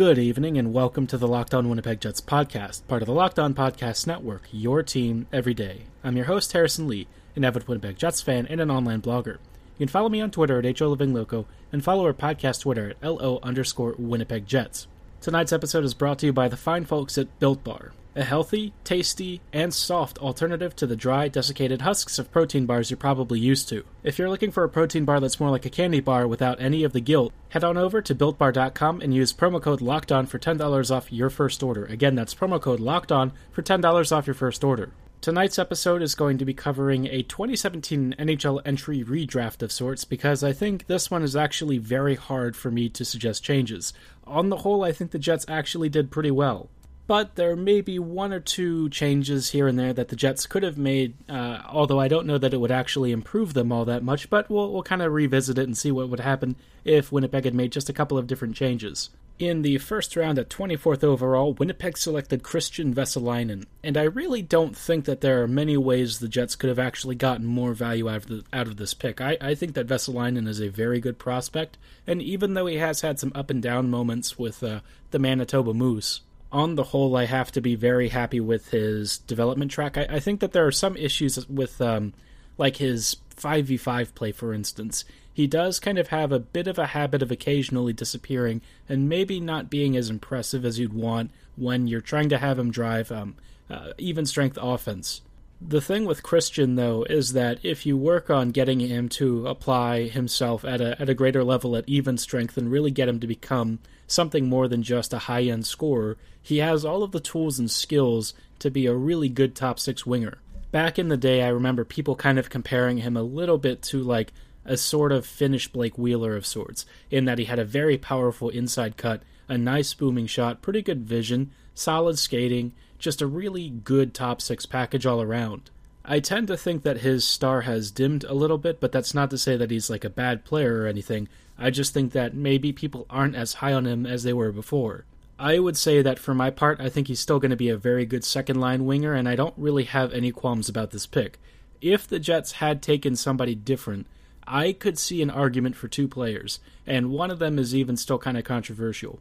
Good evening and welcome to the Locked On Winnipeg Jets podcast, part of the Locked On Podcast Network, your team every day. I'm your host, Harrison Lee, an avid Winnipeg Jets fan and an online blogger. You can follow me on Twitter at HOLivingLoco and follow our podcast Twitter at LO underscore Winnipeg Jets. Tonight's episode is brought to you by the fine folks at Built Bar a healthy, tasty, and soft alternative to the dry, desiccated husks of protein bars you're probably used to. If you're looking for a protein bar that's more like a candy bar without any of the guilt, head on over to builtbar.com and use promo code LOCKEDON for $10 off your first order. Again, that's promo code LOCKEDON for $10 off your first order. Tonight's episode is going to be covering a 2017 NHL entry redraft of sorts because I think this one is actually very hard for me to suggest changes. On the whole, I think the Jets actually did pretty well but there may be one or two changes here and there that the Jets could have made, uh, although I don't know that it would actually improve them all that much, but we'll, we'll kind of revisit it and see what would happen if Winnipeg had made just a couple of different changes. In the first round at 24th overall, Winnipeg selected Kristian Vesalainen, and I really don't think that there are many ways the Jets could have actually gotten more value out of, the, out of this pick. I, I think that Vesalainen is a very good prospect, and even though he has had some up and down moments with uh, the Manitoba Moose, on the whole, I have to be very happy with his development track. I, I think that there are some issues with, um, like his 5v5 play, for instance. He does kind of have a bit of a habit of occasionally disappearing and maybe not being as impressive as you'd want when you're trying to have him drive um, uh, even strength offense. The thing with Kristian though, is that if you work on getting him to apply himself at a, at a greater level at even strength and really get him to become something more than just a high end scorer, he has all of the tools and skills to be a really good top six winger. Back in the day, I remember people kind of comparing him a little bit to like a sort of Finnish Blake Wheeler of sorts, in that he had a very powerful inside cut, a nice booming shot, pretty good vision, solid skating, just a really good top six package all around. I tend to think that his star has dimmed a little bit, but that's not to say that he's like a bad player or anything. I just think that maybe people aren't as high on him as they were before. I would say that for my part, I think he's still going to be a very good second line winger, and I don't really have any qualms about this pick. If the Jets had taken somebody different, I could see an argument for two players, and one of them is even still kind of controversial.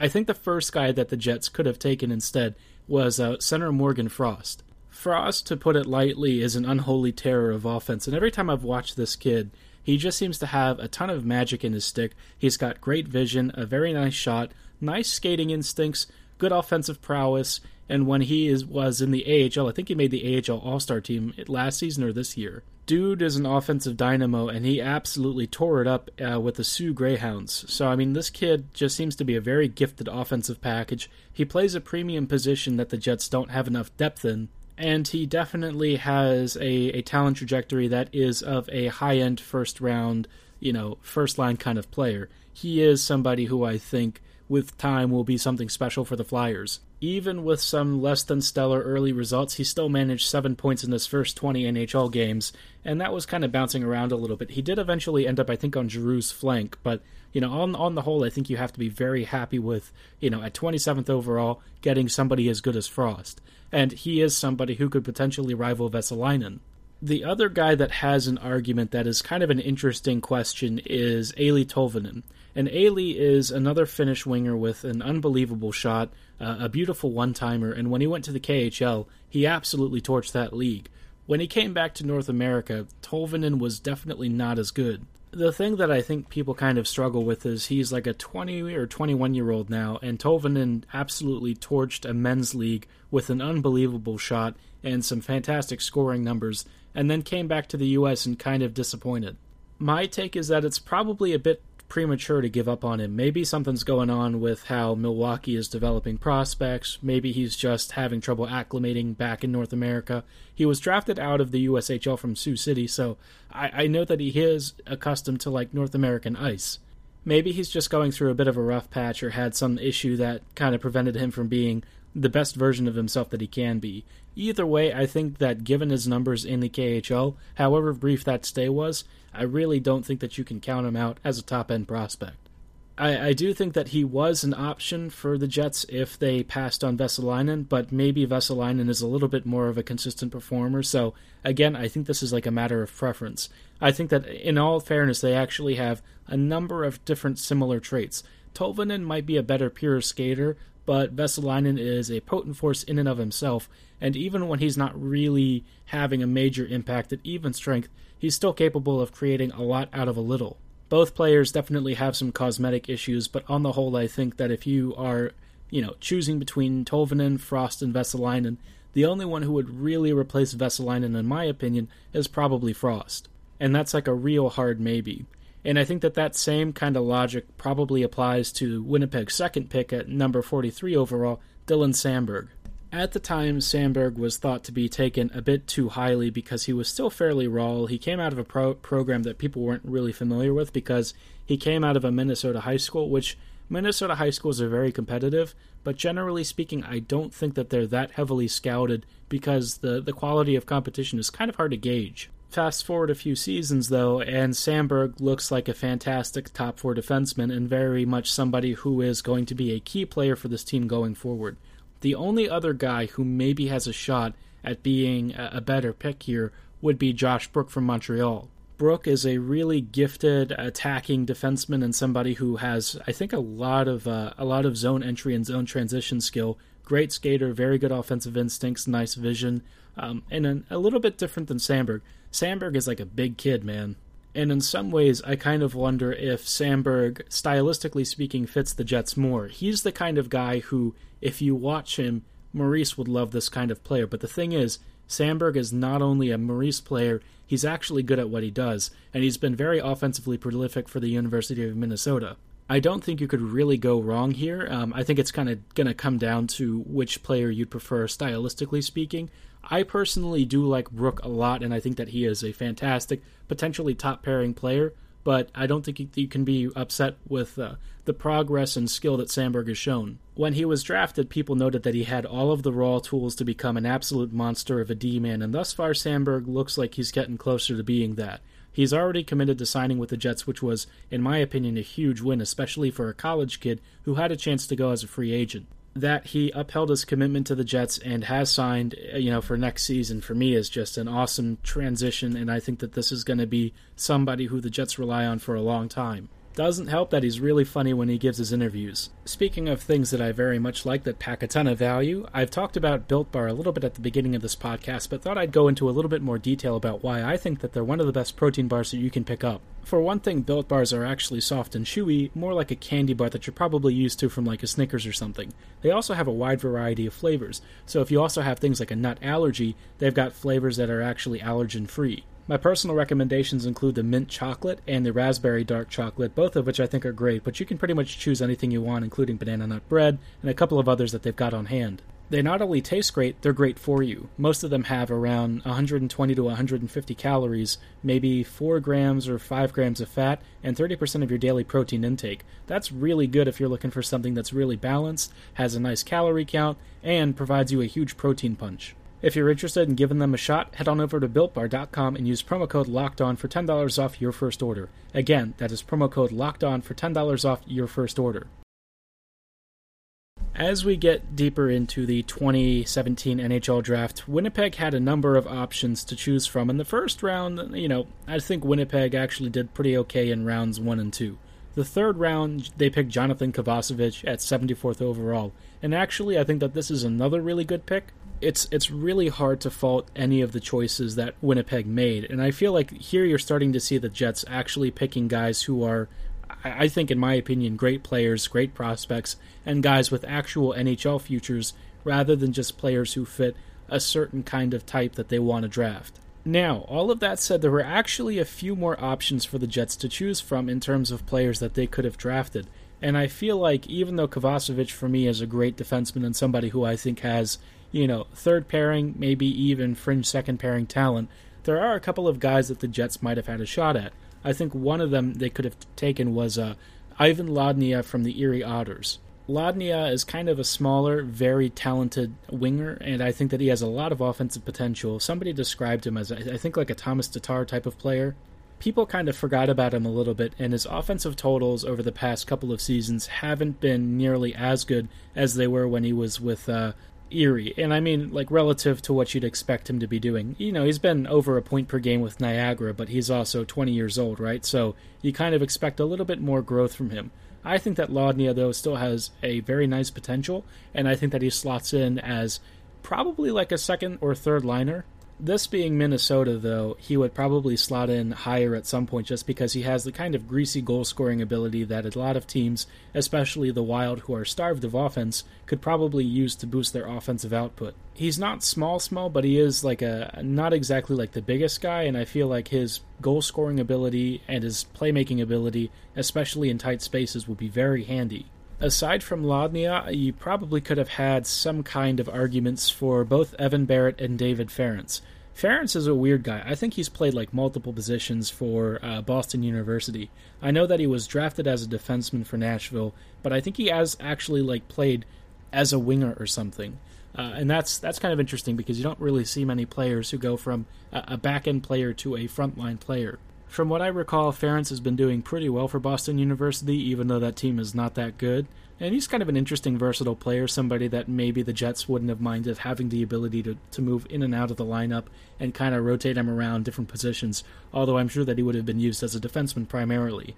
I think the first guy that the Jets could have taken instead was uh, center Morgan Frost. Frost, to put it lightly, is an unholy terror of offense, and every time I've watched this kid, he just seems to have a ton of magic in his stick. He's got great vision, a very nice shot, nice skating instincts, good offensive prowess, and when he is was in the AHL, I think he made the AHL All Star team last season or this year. Dude is an offensive dynamo, and he absolutely tore it up uh, with the Soo Greyhounds. So, I mean, this kid just seems to be a very gifted offensive package. He plays a premium position that the Jets don't have enough depth in, and he definitely has a, a talent trajectory that is of a high end first round, you know, first line kind of player. He is somebody who I think with time will be something special for the Flyers. Even with some less than stellar early results, he still managed 7 points in his first 20 NHL games, and that was kind of bouncing around a little bit. He did eventually end up, I think, on Giroux's flank, but, you know, on, on the whole, I think you have to be very happy with, you know, at 27th overall, getting somebody as good as Frost. And he is somebody who could potentially rival Vesalainen. The other guy that has an argument that is kind of an interesting question is Eeli Tolvanen. And Eeli is another Finnish winger with an unbelievable shot, uh, a beautiful one timer, and when he went to the KHL, he absolutely torched that league. When he came back to North America, Tolvanen was definitely not as good. The thing that I think people kind of struggle with is he's like a 20 or 21 year old now, and Tolvanen absolutely torched a men's league with an unbelievable shot and some fantastic scoring numbers, and then came back to the US and kind of disappointed. My take is that it's probably a bit premature to give up on him. Maybe something's going on with how Milwaukee is developing prospects. Maybe he's just having trouble acclimating back in North America. He was drafted out of the USHL from Sioux City, so I, I know that he is accustomed to like North American ice. Maybe he's just going through a bit of a rough patch or had some issue that kind of prevented him from being the best version of himself that he can be. Either way, I think that given his numbers in the KHL, however brief that stay was, I really don't think that you can count him out as a top end prospect. I, I do think that he was an option for the Jets if they passed on Vesalainen, but maybe Vesalainen is a little bit more of a consistent performer. So, again, I think this is like a matter of preference. I think that, in all fairness, they actually have a number of different similar traits. Tolvanen might be a better pure skater, but Vesalainen is a potent force in and of himself, and even when he's not really having a major impact at even strength, he's still capable of creating a lot out of a little. Both players definitely have some cosmetic issues, but on the whole, I think that if you are, you know, choosing between Tolvanen, Frost, and Vesalainen, the only one who would really replace Vesalainen, in my opinion, is probably Frost. And that's like a real hard maybe. And I think that that same kind of logic probably applies to Winnipeg's second pick at number 43 overall, Dylan Samberg. At the time, Samberg was thought to be taken a bit too highly because he was still fairly raw. He came out of a pro- program that people weren't really familiar with because he came out of a Minnesota high school, which Minnesota high schools are very competitive, but generally speaking, I don't think that they're that heavily scouted because the, the quality of competition is kind of hard to gauge. Fast forward a few seasons, though, and Samberg looks like a fantastic top four defenseman and very much somebody who is going to be a key player for this team going forward. The only other guy who maybe has a shot at being a better pick here would be Josh Brook from Montreal. Brook is a really gifted attacking defenseman and somebody who has, I think, a lot of uh, a lot of zone entry and zone transition skill. Great skater, very good offensive instincts, nice vision, um, and an, a little bit different than Samberg. Samberg is like a big kid, man. And in some ways, I kind of wonder if Samberg, stylistically speaking, fits the Jets more. He's the kind of guy who, if you watch him, Maurice would love this kind of player. But the thing is, Samberg is not only a Maurice player, he's actually good at what he does, and he's been very offensively prolific for the University of Minnesota. I don't think you could really go wrong here. Um, I think it's kind of going to come down to which player you'd prefer, stylistically speaking. I personally do like Brook a lot, and I think that he is a fantastic, potentially top pairing player. But I don't think you can be upset with uh, the progress and skill that Samberg has shown. When he was drafted, people noted that he had all of the raw tools to become an absolute monster of a D man, and thus far, Samberg looks like he's getting closer to being that. He's already committed to signing with the Jets, which was, in my opinion, a huge win, especially for a college kid who had a chance to go as a free agent that he upheld his commitment to the Jets and has signed, uh, you know, for next season for me is just an awesome transition, and I think that this is going to be somebody who the Jets rely on for a long time. Doesn't help that he's really funny when he gives his interviews. Speaking of things that I very much like that pack a ton of value, I've talked about Built Bar a little bit at the beginning of this podcast, but thought I'd go into a little bit more detail about why I think that they're one of the best protein bars that you can pick up. For one thing, Built Bars are actually soft and chewy, more like a candy bar that you're probably used to from like a Snickers or something. They also have a wide variety of flavors, so if you also have things like a nut allergy, they've got flavors that are actually allergen free. My personal recommendations include the mint chocolate and the raspberry dark chocolate, both of which I think are great, but you can pretty much choose anything you want, including banana nut bread and a couple of others that they've got on hand. They not only taste great, they're great for you. Most of them have around 120 to 150 calories, maybe 4 grams or 5 grams of fat, and 30% of your daily protein intake. That's really good if you're looking for something that's really balanced, has a nice calorie count, and provides you a huge protein punch. If you're interested in giving them a shot, head on over to builtbar.com and use promo code locked on for $10 off your first order. Again, that is promo code locked on for $10 off your first order. As we get deeper into the 2017 NHL draft, Winnipeg had a number of options to choose from. In the first round, you know, I think Winnipeg actually did pretty okay in rounds 1 and 2. The third round, they picked Jonathan Kovacevic at 74th overall. And actually, I think that this is another really good pick it's it's really hard to fault any of the choices that Winnipeg made, and I feel like here you're starting to see the Jets actually picking guys who are, I think, in my opinion, great players, great prospects, and guys with actual NHL futures, rather than just players who fit a certain kind of type that they want to draft. Now, all of that said, there were actually a few more options for the Jets to choose from in terms of players that they could have drafted. And I feel like even though Kovacevic for me is a great defenseman and somebody who I think has you know, third pairing, maybe even fringe second pairing talent, there are a couple of guys that the Jets might have had a shot at. I think one of them they could have taken was uh, Ivan Lodnia from the Erie Otters. Lodnia is kind of a smaller, very talented winger, and I think that he has a lot of offensive potential. Somebody described him as, I think, like a Tomas Tatar type of player. People kind of forgot about him a little bit, and his offensive totals over the past couple of seasons haven't been nearly as good as they were when he was with uh, Erie, and I mean like relative to what you'd expect him to be doing. You know, he's been over a point per game with Niagara, but he's also 20 years old, right? So you kind of expect a little bit more growth from him. I think that Lodnia, though, still has a very nice potential, and I think that he slots in as probably like a second or third liner. This being Minnesota, though, he would probably slot in higher at some point just because he has the kind of greasy goal scoring ability that a lot of teams, especially the Wild who are starved of offense, could probably use to boost their offensive output. He's not small, small, but he is like a not exactly like the biggest guy, and I feel like his goal scoring ability and his playmaking ability, especially in tight spaces, will be very handy aside from Lodnia, you probably could have had some kind of arguments for both Evan Barratt and David Farrance. Farrance is a weird guy. I think he's played like multiple positions for uh, Boston University. I know that he was drafted as a defenseman for Nashville, but I think he has actually like played as a winger or something. Uh, and that's that's kind of interesting because you don't really see many players who go from a, a back end player to a frontline player. From what I recall, Farrance has been doing pretty well for Boston University, even though that team is not that good. And he's kind of an interesting, versatile player, somebody that maybe the Jets wouldn't have minded having the ability to, to move in and out of the lineup and kind of rotate him around different positions, although I'm sure that he would have been used as a defenseman primarily.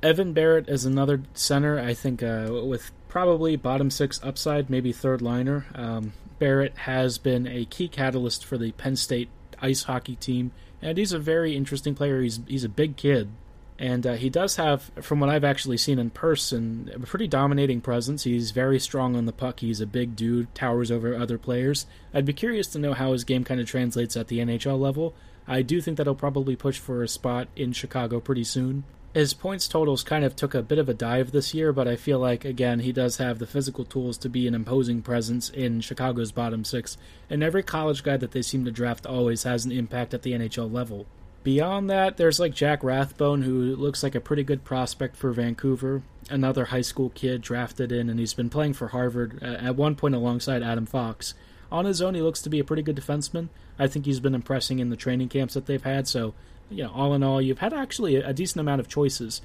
Evan Barratt is another center, I think, uh, with probably bottom six upside, maybe third liner. Um, Barratt has been a key catalyst for the Penn State ice hockey team and he's a very interesting player. He's he's a big kid, and uh, he does have, from what I've actually seen in person, a pretty dominating presence. He's very strong on the puck. He's a big dude, towers over other players. I'd be curious to know how his game kind of translates at the NHL level. I do think that he'll probably push for a spot in Chicago pretty soon his points totals kind of took a bit of a dive this year, but I feel like again he does have the physical tools to be an imposing presence in Chicago's bottom six, and every college guy that they seem to draft always has an impact at the NHL level. Beyond that, there's like Jack Rathbone, who looks like a pretty good prospect for Vancouver, another high school kid drafted in, and he's been playing for Harvard uh, at one point alongside Adam Fox. On his own, he looks to be a pretty good defenseman. I think he's been impressing in the training camps that they've had, so you know, all in all, you've had actually a, decent amount of choices.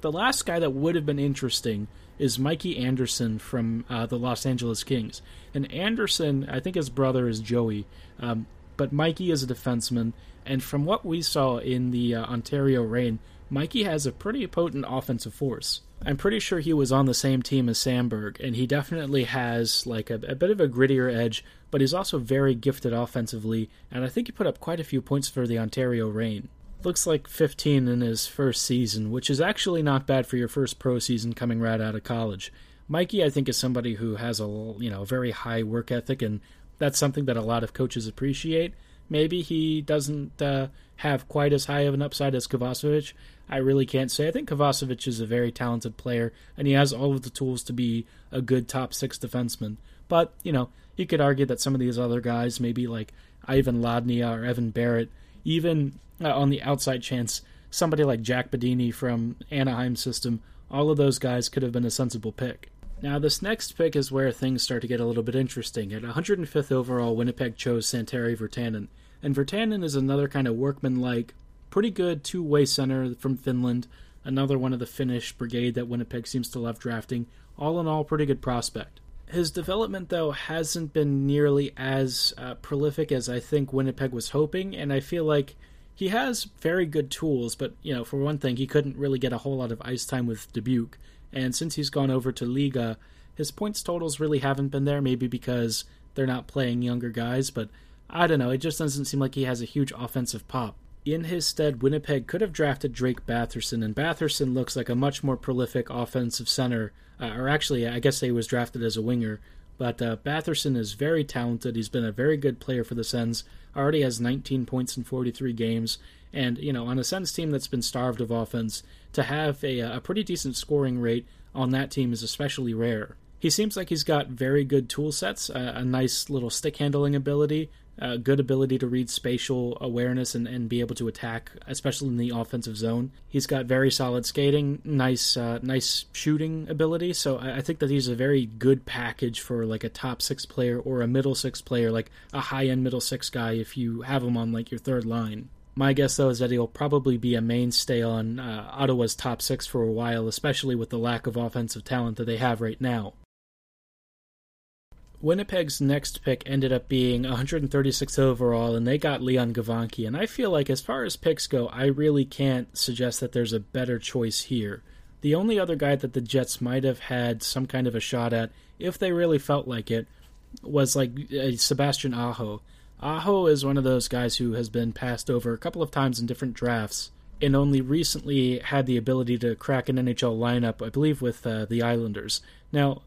The last guy that would have been interesting is Mikey Anderson from uh, the Los Angeles Kings. And Anderson, I think his brother is Joey, um, but Mikey is a defenseman. And from what we saw in the uh, Ontario Reign, Mikey has a pretty potent offensive force. I'm pretty sure he was on the same team as Samberg, and he definitely has like a, a, bit of a grittier edge, but he's also very gifted offensively, and I think he put up quite a few points for the Ontario Reign looks like 15 in his first season, which is actually not bad for your first pro season coming right out of college. Mikey, I think, is somebody who has a you know very high work ethic, and that's something that a lot of coaches appreciate. Maybe he doesn't uh, have quite as high of an upside as Kovacevic. I really can't say. I think Kovacevic is a very talented player, and he has all of the tools to be a good top six defenseman. But you know, you could argue that some of these other guys, maybe like Ivan Lodnia or Evan Barratt, even uh, on the outside chance, somebody like Jack Badini from Anaheim system, all of those guys could have been a sensible pick. Now, this next pick is where things start to get a little bit interesting. At 105th overall, Winnipeg chose Santeri Virtanen. And Virtanen is another kind of workman-like, pretty good two-way center from Finland, another one of the Finnish brigade that Winnipeg seems to love drafting. All in all, pretty good prospect. His development, though, hasn't been nearly as uh, prolific as I think Winnipeg was hoping, and I feel like he has very good tools, but you know, for one thing, he couldn't really get a whole lot of ice time with Dubuque, and since he's gone over to Liiga, his points totals really haven't been there. Maybe because they're not playing younger guys, but I don't know. It just doesn't seem like he has a huge offensive pop. In his stead, Winnipeg could have drafted Drake Batherson, and Batherson looks like a much more prolific offensive center. Uh, or actually, I guess he was drafted as a winger. But uh, Batherson is very talented. He's been a very good player for the Sens already has 19 points in 43 games. And, you know, on a Sens team that's been starved of offense, to have a, a pretty decent scoring rate on that team is especially rare. He seems like he's got very good tool sets, a, a nice little stick handling ability, a good ability to read spatial awareness and, and be able to attack, especially in the offensive zone. He's got very solid skating, nice uh, nice shooting ability. So I, I think that he's a very good package for like a top six player or a middle six player, like a high end middle six guy if you have him on like your third line. My guess, though, is that he'll probably be a mainstay on uh, Ottawa's top six for a while, especially with the lack of offensive talent that they have right now. Winnipeg's next pick ended up being 136 overall, and they got Leon Gawanke. And I feel like, as far as picks go, I really can't suggest that there's a better choice here. The only other guy that the Jets might have had some kind of a shot at, if they really felt like it, was like uh, Sebastian Aho. Aho is one of those guys who has been passed over a couple of times in different drafts and only recently had the ability to crack an NHL lineup, I believe, with uh, the Islanders. Now,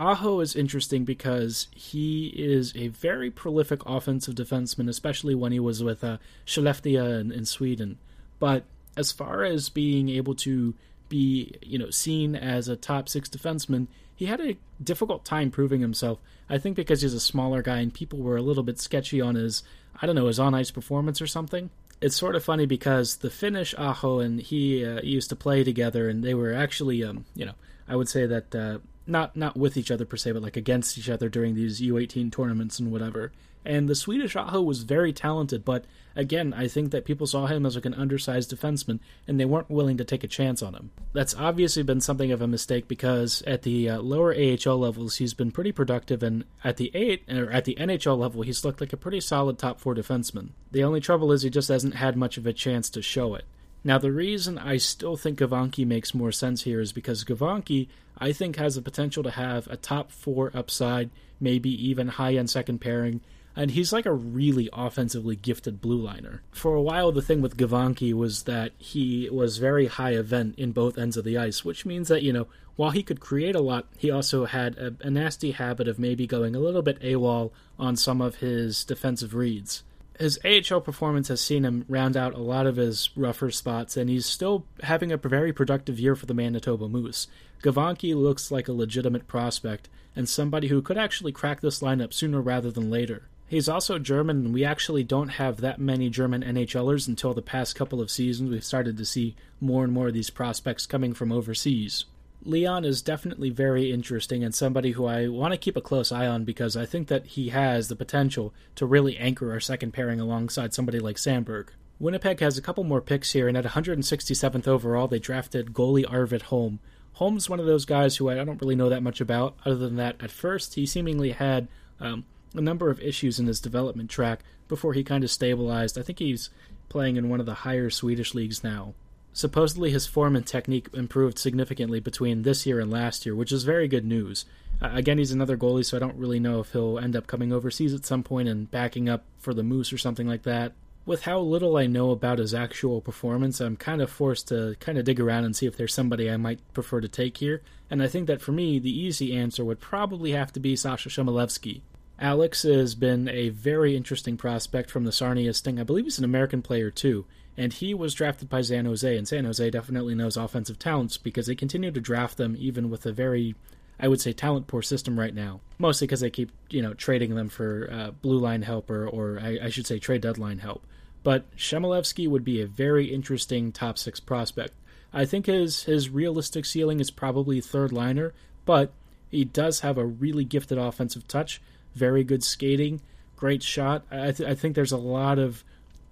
Aho is interesting because he is a very prolific offensive defenseman, especially when he was with uh, Skellefteå in, in Sweden. But as far as being able to be, you know, seen as a top six defenseman, he had a difficult time proving himself. I think because he's a smaller guy and people were a little bit sketchy on his, I don't know, his on ice performance or something. It's sort of funny because the Finnish Aho and he uh, used to play together, and they were actually, um, you know, I would say that uh, not not with each other per se, but like against each other during these U18 tournaments and whatever. And the Swedish Aho was very talented, but again, I think that people saw him as like an undersized defenseman, and they weren't willing to take a chance on him. That's obviously been something of a mistake because at the uh, lower AHL levels, he's been pretty productive, and at the eight or at the NHL level, he's looked like a pretty solid top four defenseman. The only trouble is he just hasn't had much of a chance to show it. Now, the reason I still think Gawanke makes more sense here is because Gawanke, I think, has the potential to have a top four upside, maybe even high end second pairing, and he's like a really offensively gifted blue liner. For a while, the thing with Gawanke was that he was very high event in both ends of the ice, which means that, you know, while he could create a lot, he also had a, a nasty habit of maybe going a little bit AWOL on some of his defensive reads his AHL performance has seen him round out a lot of his rougher spots, and he's still having a very productive year for the Manitoba Moose. Gawanke looks like a legitimate prospect and somebody who could actually crack this lineup sooner rather than later. He's also German, and we actually don't have that many German NHLers until the past couple of seasons. We've started to see more and more of these prospects coming from overseas. Leon is definitely very interesting and somebody who I want to keep a close eye on because I think that he has the potential to really anchor our second pairing alongside somebody like Samberg. Winnipeg has a couple more picks here, and at 167th overall, they drafted goalie Arvid Holm. Holm's one of those guys who I don't really know that much about, other than that at first he seemingly had um, a number of issues in his development track before he kind of stabilized. I think he's playing in one of the higher Swedish leagues now. Supposedly, his form and technique improved significantly between this year and last year, which is very good news. Uh, again, he's another goalie, so I don't really know if he'll end up coming overseas at some point and backing up for the Moose or something like that. With how little I know about his actual performance, I'm kind of forced to kind of dig around and see if there's somebody I might prefer to take here. And I think that for me, the easy answer would probably have to be Sasha Chmelevski. Alex has been a very interesting prospect from the Sarnia Sting. I believe he's an American player too and he was drafted by San Jose, and San Jose definitely knows offensive talents because they continue to draft them even with a very, I would say, talent poor system right now. Mostly because they keep, you know, trading them for uh, blue line help or, or I, I, should say, trade deadline help. But Chmelevski would be a very interesting top six prospect. I think his his realistic ceiling is probably third liner, but he does have a really gifted offensive touch, very good skating, great shot. I, th- I think there's a lot of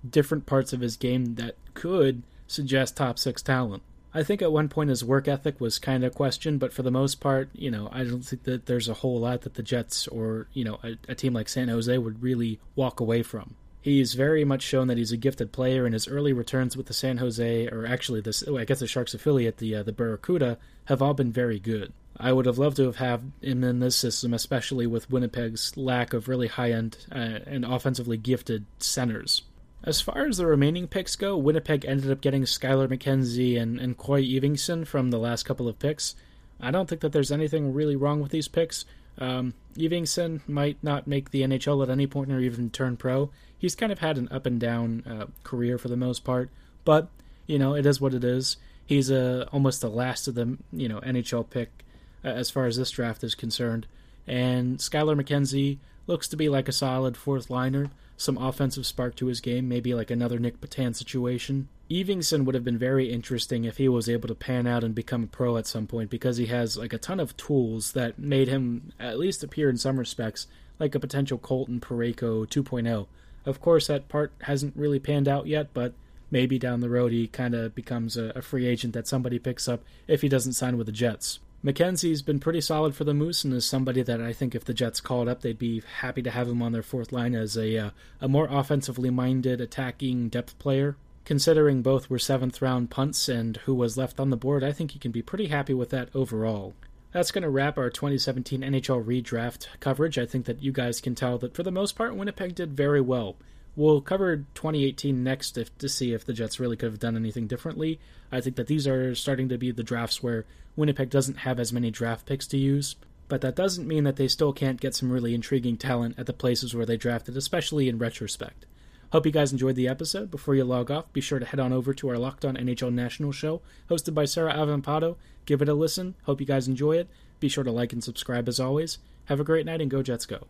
different parts of his game that could suggest top six talent. I think at one point his work ethic was kind of questioned, but for the most part, you know, I don't think that there's a whole lot that the Jets or, you know, a, a team like San Jose would really walk away from. He's very much shown that he's a gifted player, and his early returns with the San Jose, or actually, this I guess the Sharks affiliate, the uh, the Barracuda, have all been very good. I would have loved to have had him in this system, especially with Winnipeg's lack of really high end uh, and offensively gifted centers. As far as the remaining picks go, Winnipeg ended up getting Skyler McKenzie and, and Croix Evingson from the last couple of picks. I don't think that there's anything really wrong with these picks. Um, Evingson might not make the NHL at any point or even turn pro. He's kind of had an up and down uh, career for the most part, but you know it is what it is. He's a almost the last of the you know NHL pick uh, as far as this draft is concerned, and Skyler McKenzie looks to be like a solid fourth liner some offensive spark to his game, maybe like another Nick Petan situation. Evingson would have been very interesting if he was able to pan out and become a pro at some point because he has like a ton of tools that made him at least appear in some respects like a potential Colton Parayko 2.0. Of course, that part hasn't really panned out yet, but maybe down the road he kind of becomes a, a free agent that somebody picks up if he doesn't sign with the Jets. McKenzie's been pretty solid for the Moose and is somebody that I think if the Jets called up, they'd be happy to have him on their fourth line as a uh, a more offensively minded attacking depth player. considering both were seventh round punts and who was left on the board, I think you can be pretty happy with that overall. That's going to wrap our 2017 NHL redraft coverage. I think that you guys can tell that for the most part, Winnipeg did very well. We'll cover 2018 next if, to see if the Jets really could have done anything differently. I think that these are starting to be the drafts where Winnipeg doesn't have as many draft picks to use, but that doesn't mean that they still can't get some really intriguing talent at the places where they drafted, especially in retrospect. Hope you guys enjoyed the episode. Before you log off, be sure to head on over to our Locked On NHL National show, hosted by Sarah Avampado. Give it a listen. Hope you guys enjoy it. Be sure to like and subscribe as always. Have a great night and go Jets go.